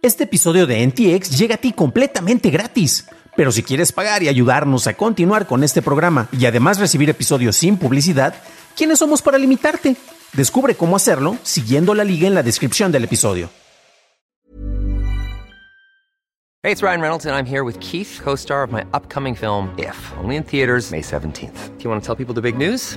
Este episodio de NTX llega a ti completamente gratis. Pero si quieres pagar y ayudarnos a continuar con este programa y además recibir episodios sin publicidad, ¿quiénes somos para limitarte? Descubre cómo hacerlo siguiendo la liga en la descripción del episodio. Hey, it's Ryan Reynolds and I'm here with Keith, co-star of my upcoming film If, only in theaters May 17th. Do you want to tell people the big news?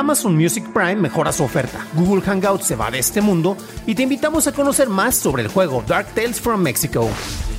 Amazon Music Prime mejora su oferta, Google Hangouts se va de este mundo y te invitamos a conocer más sobre el juego Dark Tales from Mexico.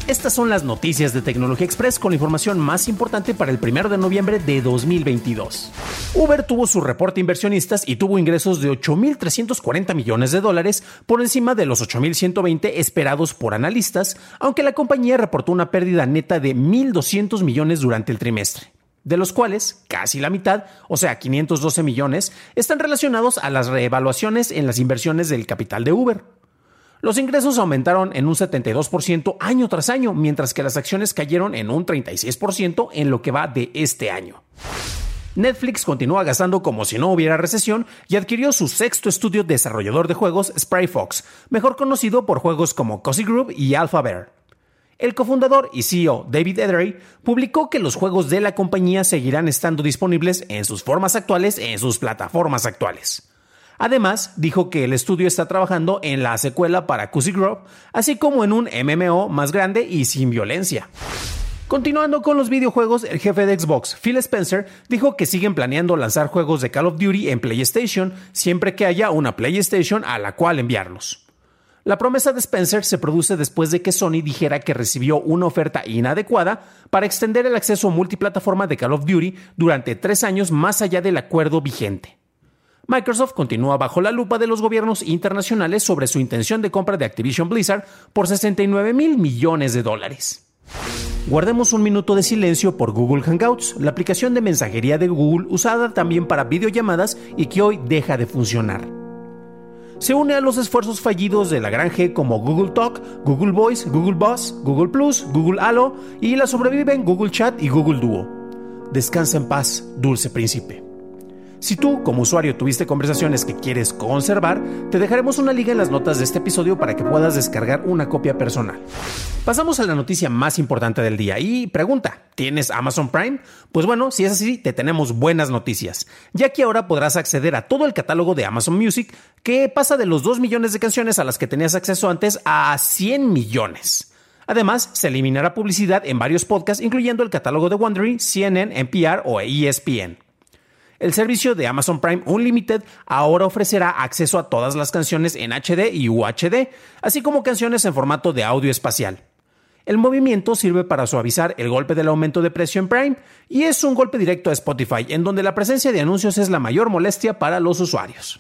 Estas son las noticias de Tecnología Express con la información más importante para el 1 de noviembre de 2022. Uber tuvo su reporte inversionistas y tuvo ingresos de 8.340 millones de dólares por encima de los 8.120 esperados por analistas, aunque la compañía reportó una pérdida neta de 1.200 millones durante el trimestre de los cuales casi la mitad, o sea, 512 millones, están relacionados a las reevaluaciones en las inversiones del capital de Uber. Los ingresos aumentaron en un 72% año tras año, mientras que las acciones cayeron en un 36% en lo que va de este año. Netflix continúa gastando como si no hubiera recesión y adquirió su sexto estudio desarrollador de juegos, Spray Fox, mejor conocido por juegos como Cozy Group y Alpha Bear. El cofundador y CEO David Edery publicó que los juegos de la compañía seguirán estando disponibles en sus formas actuales en sus plataformas actuales. Además, dijo que el estudio está trabajando en la secuela para Cozy Grove, así como en un MMO más grande y sin violencia. Continuando con los videojuegos, el jefe de Xbox, Phil Spencer, dijo que siguen planeando lanzar juegos de Call of Duty en PlayStation siempre que haya una PlayStation a la cual enviarlos. La promesa de Spencer se produce después de que Sony dijera que recibió una oferta inadecuada para extender el acceso multiplataforma de Call of Duty durante tres años más allá del acuerdo vigente. Microsoft continúa bajo la lupa de los gobiernos internacionales sobre su intención de compra de Activision Blizzard por 69 mil millones de dólares. Guardemos un minuto de silencio por Google Hangouts, la aplicación de mensajería de Google usada también para videollamadas y que hoy deja de funcionar se une a los esfuerzos fallidos de la gran G como Google Talk, Google Voice, Google Boss, Google Plus, Google Halo y la sobreviven Google Chat y Google Duo. Descansa en paz, dulce príncipe. Si tú, como usuario, tuviste conversaciones que quieres conservar, te dejaremos una liga en las notas de este episodio para que puedas descargar una copia personal. Pasamos a la noticia más importante del día y pregunta, ¿tienes Amazon Prime? Pues bueno, si es así, te tenemos buenas noticias, ya que ahora podrás acceder a todo el catálogo de Amazon Music, que pasa de los 2 millones de canciones a las que tenías acceso antes a 100 millones. Además, se eliminará publicidad en varios podcasts, incluyendo el catálogo de Wondery, CNN, NPR o ESPN. El servicio de Amazon Prime Unlimited ahora ofrecerá acceso a todas las canciones en HD y UHD, así como canciones en formato de audio espacial. El movimiento sirve para suavizar el golpe del aumento de precio en Prime y es un golpe directo a Spotify, en donde la presencia de anuncios es la mayor molestia para los usuarios.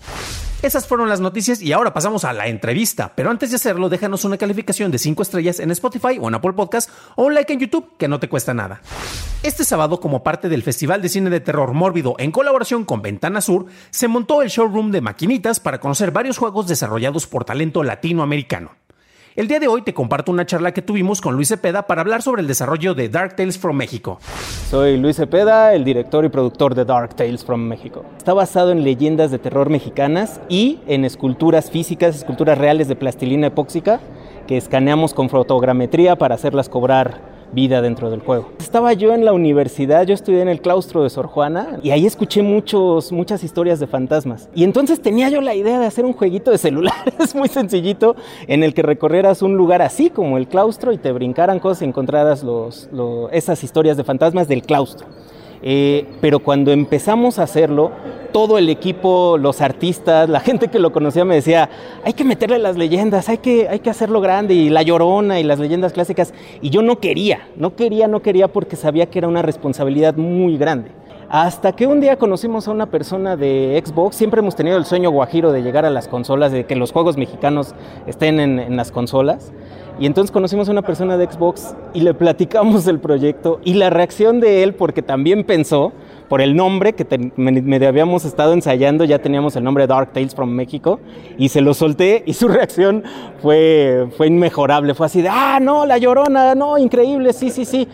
Esas fueron las noticias y ahora pasamos a la entrevista. Pero antes de hacerlo, déjanos una calificación de 5 estrellas en Spotify o en Apple Podcast o un like en YouTube, que no te cuesta nada. Este sábado, como parte del Festival de Cine de Terror Mórbido en colaboración con Ventana Sur, se montó el showroom de maquinitas para conocer varios juegos desarrollados por talento latinoamericano. El día de hoy te comparto una charla que tuvimos con Luis Cepeda para hablar sobre el desarrollo de Dark Tales from México. Soy Luis Cepeda, el director y productor de Dark Tales from México. Está basado en leyendas de terror mexicanas y en esculturas físicas, esculturas reales de plastilina epóxica que escaneamos con fotogrametría para hacerlas cobrar vida dentro del juego. Estaba yo en la universidad, yo estudié en el claustro de Sor Juana y ahí escuché muchos, muchas historias de fantasmas. Y entonces tenía yo la idea de hacer un jueguito de celulares muy sencillito en el que recorrieras un lugar así como el claustro y te brincaran cosas y encontraras los, esas historias de fantasmas del claustro. Eh, pero cuando empezamos a hacerlo, todo el equipo, los artistas, la gente que lo conocía me decía, hay que meterle las leyendas, hay que, hay que hacerlo grande, y la llorona y las leyendas clásicas. Y yo no quería, no quería, no quería porque sabía que era una responsabilidad muy grande. Hasta que un día conocimos a una persona de Xbox, siempre hemos tenido el sueño guajiro de llegar a las consolas, de que los juegos mexicanos estén en, las consolas. Y entonces conocimos a una persona de Xbox y le platicamos el proyecto y la reacción de él, porque también pensó, por el nombre que te, me, habíamos estado ensayando, ya teníamos el nombre Dark Tales from México, y se lo solté y su reacción fue inmejorable, fue así de, ah, no, la llorona, no, increíble, sí, sí, sí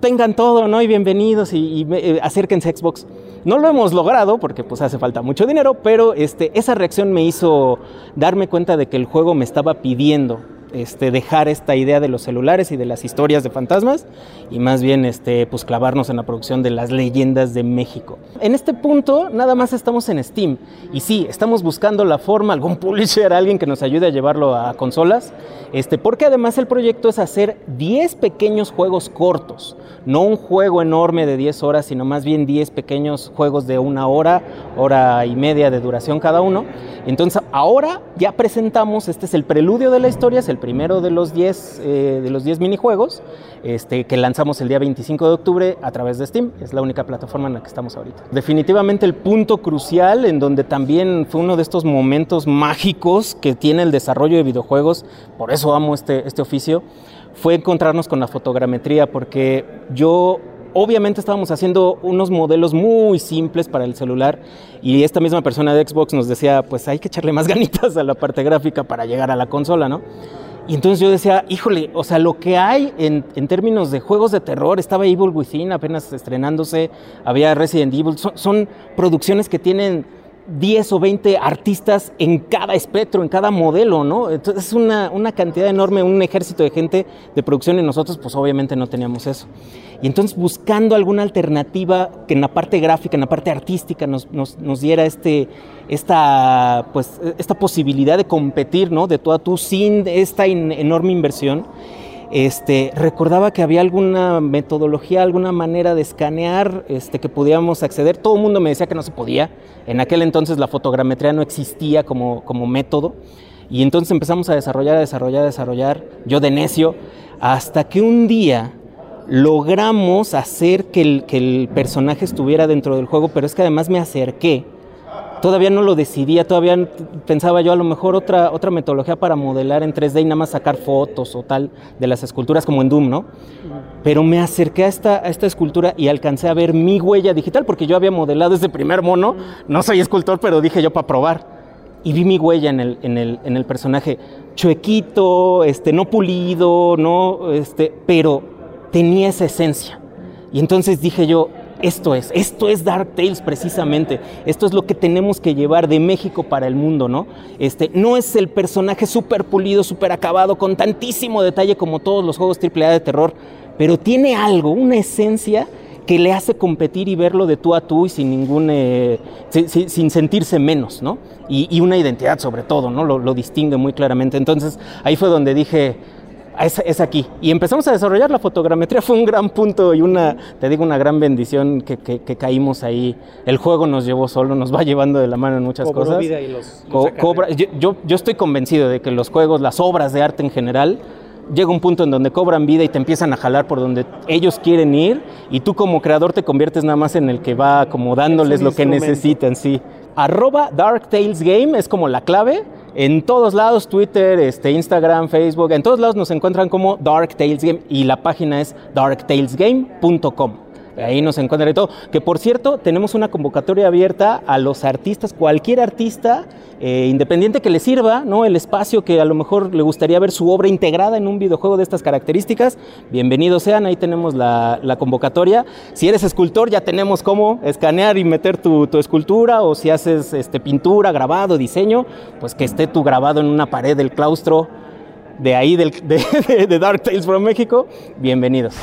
tengan todo, ¿no? Y bienvenidos y, eh, acérquense a Xbox. No lo hemos logrado porque pues hace falta mucho dinero, pero este, esa reacción me hizo darme cuenta de que el juego me estaba pidiendo este, dejar esta idea de los celulares y de las historias de fantasmas y más bien este, pues clavarnos en la producción de las leyendas de México. En este punto nada más estamos en Steam y sí, estamos buscando la forma, algún publisher, alguien que nos ayude a llevarlo a consolas, este, porque además el proyecto es hacer 10 pequeños juegos cortos, no un juego enorme de 10 horas, sino más bien 10 pequeños juegos de una hora, hora y media de duración cada uno. Entonces ahora ya presentamos, este es el preludio de la historia, es el primero de los 10 eh, de los 10 minijuegos este, que lanzamos el día 25 de octubre a través de Steam. Es la única plataforma en la que estamos ahorita. Definitivamente el punto crucial en donde también fue uno de estos momentos mágicos que tiene el desarrollo de videojuegos, por eso amo este, este oficio, fue encontrarnos con la fotogrametría, porque yo obviamente estábamos haciendo unos modelos muy simples para el celular y esta misma persona de Xbox nos decía, pues hay que echarle más ganitas a la parte gráfica para llegar a la consola, ¿no? Y entonces yo decía, híjole, o sea, lo que hay en, en, términos de juegos de terror, estaba Evil Within apenas estrenándose, había Resident Evil, son, son producciones que tienen 10 o 20 artistas en cada espectro, en cada modelo, ¿no? Entonces es una, una, cantidad enorme, un ejército de gente de producción y nosotros pues obviamente no teníamos eso. Y entonces buscando alguna alternativa que en la parte gráfica, en la parte artística nos, nos, nos diera este, esta, pues, esta posibilidad de competir, ¿no? De tú a tú sin esta enorme inversión este, recordaba que había alguna metodología, alguna manera de escanear este, que pudiéramos acceder. Todo el mundo me decía que no se podía. En aquel entonces la fotogrametría no existía como, como método. Y entonces empezamos a desarrollar, a desarrollar, a desarrollar, yo de necio, hasta que un día logramos hacer que el, que el personaje estuviera dentro del juego, pero es que además me acerqué todavía no lo decidía, todavía pensaba yo a lo mejor otra, otra metodología para modelar en 3D y nada más sacar fotos o tal de las esculturas como en Doom, ¿no? Pero me acerqué a esta, a esta escultura y alcancé a ver mi huella digital, porque yo había modelado ese primer mono, no soy escultor, pero dije yo para probar. Y vi mi huella en el, en el, en el personaje, chuequito, este, no pulido, no, este, pero tenía esa esencia. Y entonces dije yo, esto es, esto es Dark Tales precisamente. Esto es lo que tenemos que llevar de México para el mundo, ¿no? Este, no es el personaje súper pulido, súper acabado, con tantísimo detalle como todos los juegos AAA de terror, pero tiene algo, una esencia que le hace competir y verlo de tú a tú y sin ningún, eh, sin, sentirse menos, ¿no? Y, una identidad sobre todo, ¿no? lo distingue muy claramente. Entonces ahí fue donde dije, es, aquí. Y empezamos a desarrollar la fotogrametría, fue un gran punto y una, te digo, una gran bendición que, caímos ahí. El juego nos llevó solo, nos va llevando de la mano en muchas cosas. Vida y los, cobra, yo, yo, estoy convencido de que los juegos, las obras de arte en general, llega un punto en donde cobran vida y te empiezan a jalar por donde ellos quieren ir y tú como creador te conviertes nada más en el que va acomodándoles lo que necesitan, sí. Arroba Dark Tales Game es como la clave en todos lados, Twitter, este, Instagram, Facebook, en todos lados nos encuentran como Dark Tales Game y la página es darktalesgame.com. Ahí nos encuentran todo. Que por cierto, tenemos una convocatoria abierta a los artistas, cualquier artista eh, independiente que le sirva, ¿no? El espacio que a lo mejor le gustaría ver su obra integrada en un videojuego de estas características. Bienvenidos sean, ahí tenemos la, convocatoria. Si eres escultor, ya tenemos cómo escanear y meter tu, escultura, o si haces este, pintura, grabado, diseño, pues que esté tu grabado en una pared del claustro de ahí del, de, de Dark Tales from México. Bienvenidos.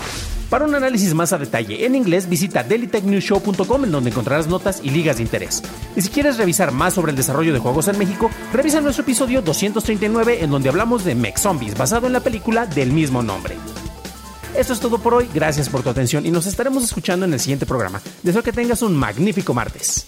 Para un análisis más a detalle en inglés, visita dailytechnewshow.com en donde encontrarás notas y ligas de interés. Y si quieres revisar más sobre el desarrollo de juegos en México, revisa nuestro episodio 239 en donde hablamos de Mech Zombies, basado en la película del mismo nombre. Esto es todo por hoy, gracias por tu atención y nos estaremos escuchando en el siguiente programa. Deseo que tengas un magnífico martes.